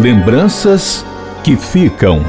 Lembranças que ficam.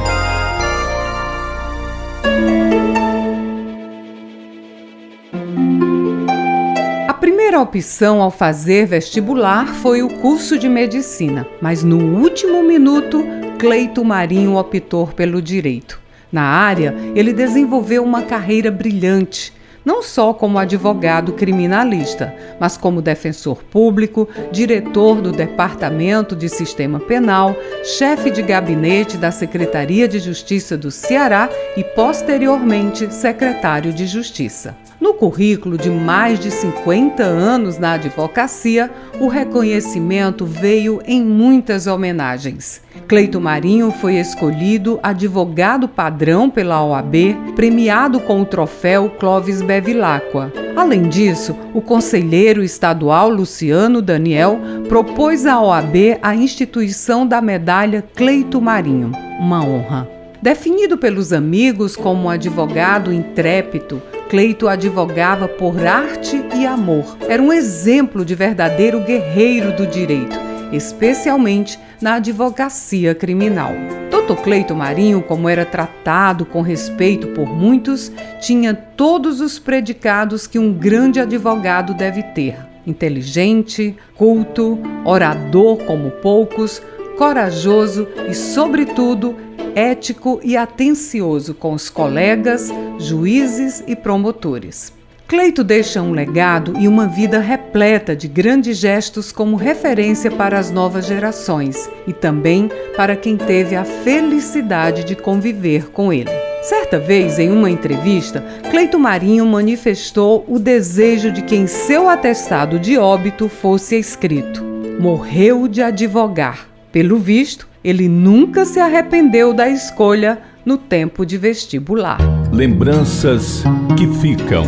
A primeira opção ao fazer vestibular foi o curso de medicina, mas no último minuto, Cleito Marinho optou pelo direito. Na área, ele desenvolveu uma carreira brilhante não só como advogado criminalista, mas como defensor público, diretor do Departamento de Sistema Penal, chefe de gabinete da Secretaria de Justiça do Ceará e, posteriormente, secretário de Justiça. No currículo de mais de 50 anos na advocacia, o reconhecimento veio em muitas homenagens. Cleito Marinho foi escolhido advogado padrão pela OAB, premiado com o troféu Clóvis Bevilacqua. Além disso, o conselheiro estadual Luciano Daniel propôs à OAB a instituição da medalha Cleito Marinho, uma honra. Definido pelos amigos como um advogado intrépido, Cleito advogava por arte e amor. Era um exemplo de verdadeiro guerreiro do direito, especialmente na advocacia criminal. Dr. Cleito Marinho, como era tratado com respeito por muitos, tinha todos os predicados que um grande advogado deve ter: inteligente, culto, orador como poucos, corajoso e, sobretudo, ético e atencioso com os colegas, juízes e promotores. Cleito deixa um legado e uma vida repleta de grandes gestos como referência para as novas gerações e também para quem teve a felicidade de conviver com ele. Certa vez, em uma entrevista, Cleito Marinho manifestou o desejo de que em seu atestado de óbito fosse escrito: Morreu de advogar. Pelo visto, ele nunca se arrependeu da escolha no tempo de vestibular. Lembranças que ficam.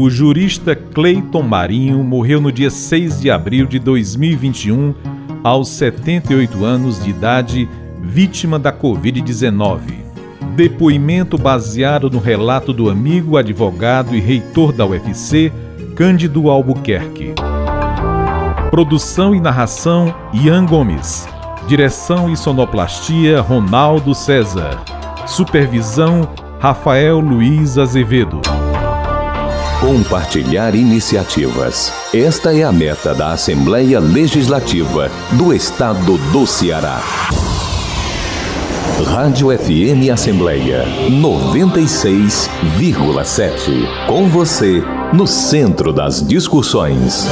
O jurista Cleiton Marinho morreu no dia 6 de abril de 2021, aos 78 anos de idade, vítima da Covid-19. Depoimento baseado no relato do amigo, advogado e reitor da UFC, Cândido Albuquerque. Produção e narração: Ian Gomes. Direção e sonoplastia: Ronaldo César. Supervisão: Rafael Luiz Azevedo. Compartilhar iniciativas. Esta é a meta da Assembleia Legislativa do Estado do Ceará. Rádio FM Assembleia 96,7. Com você, no centro das discussões.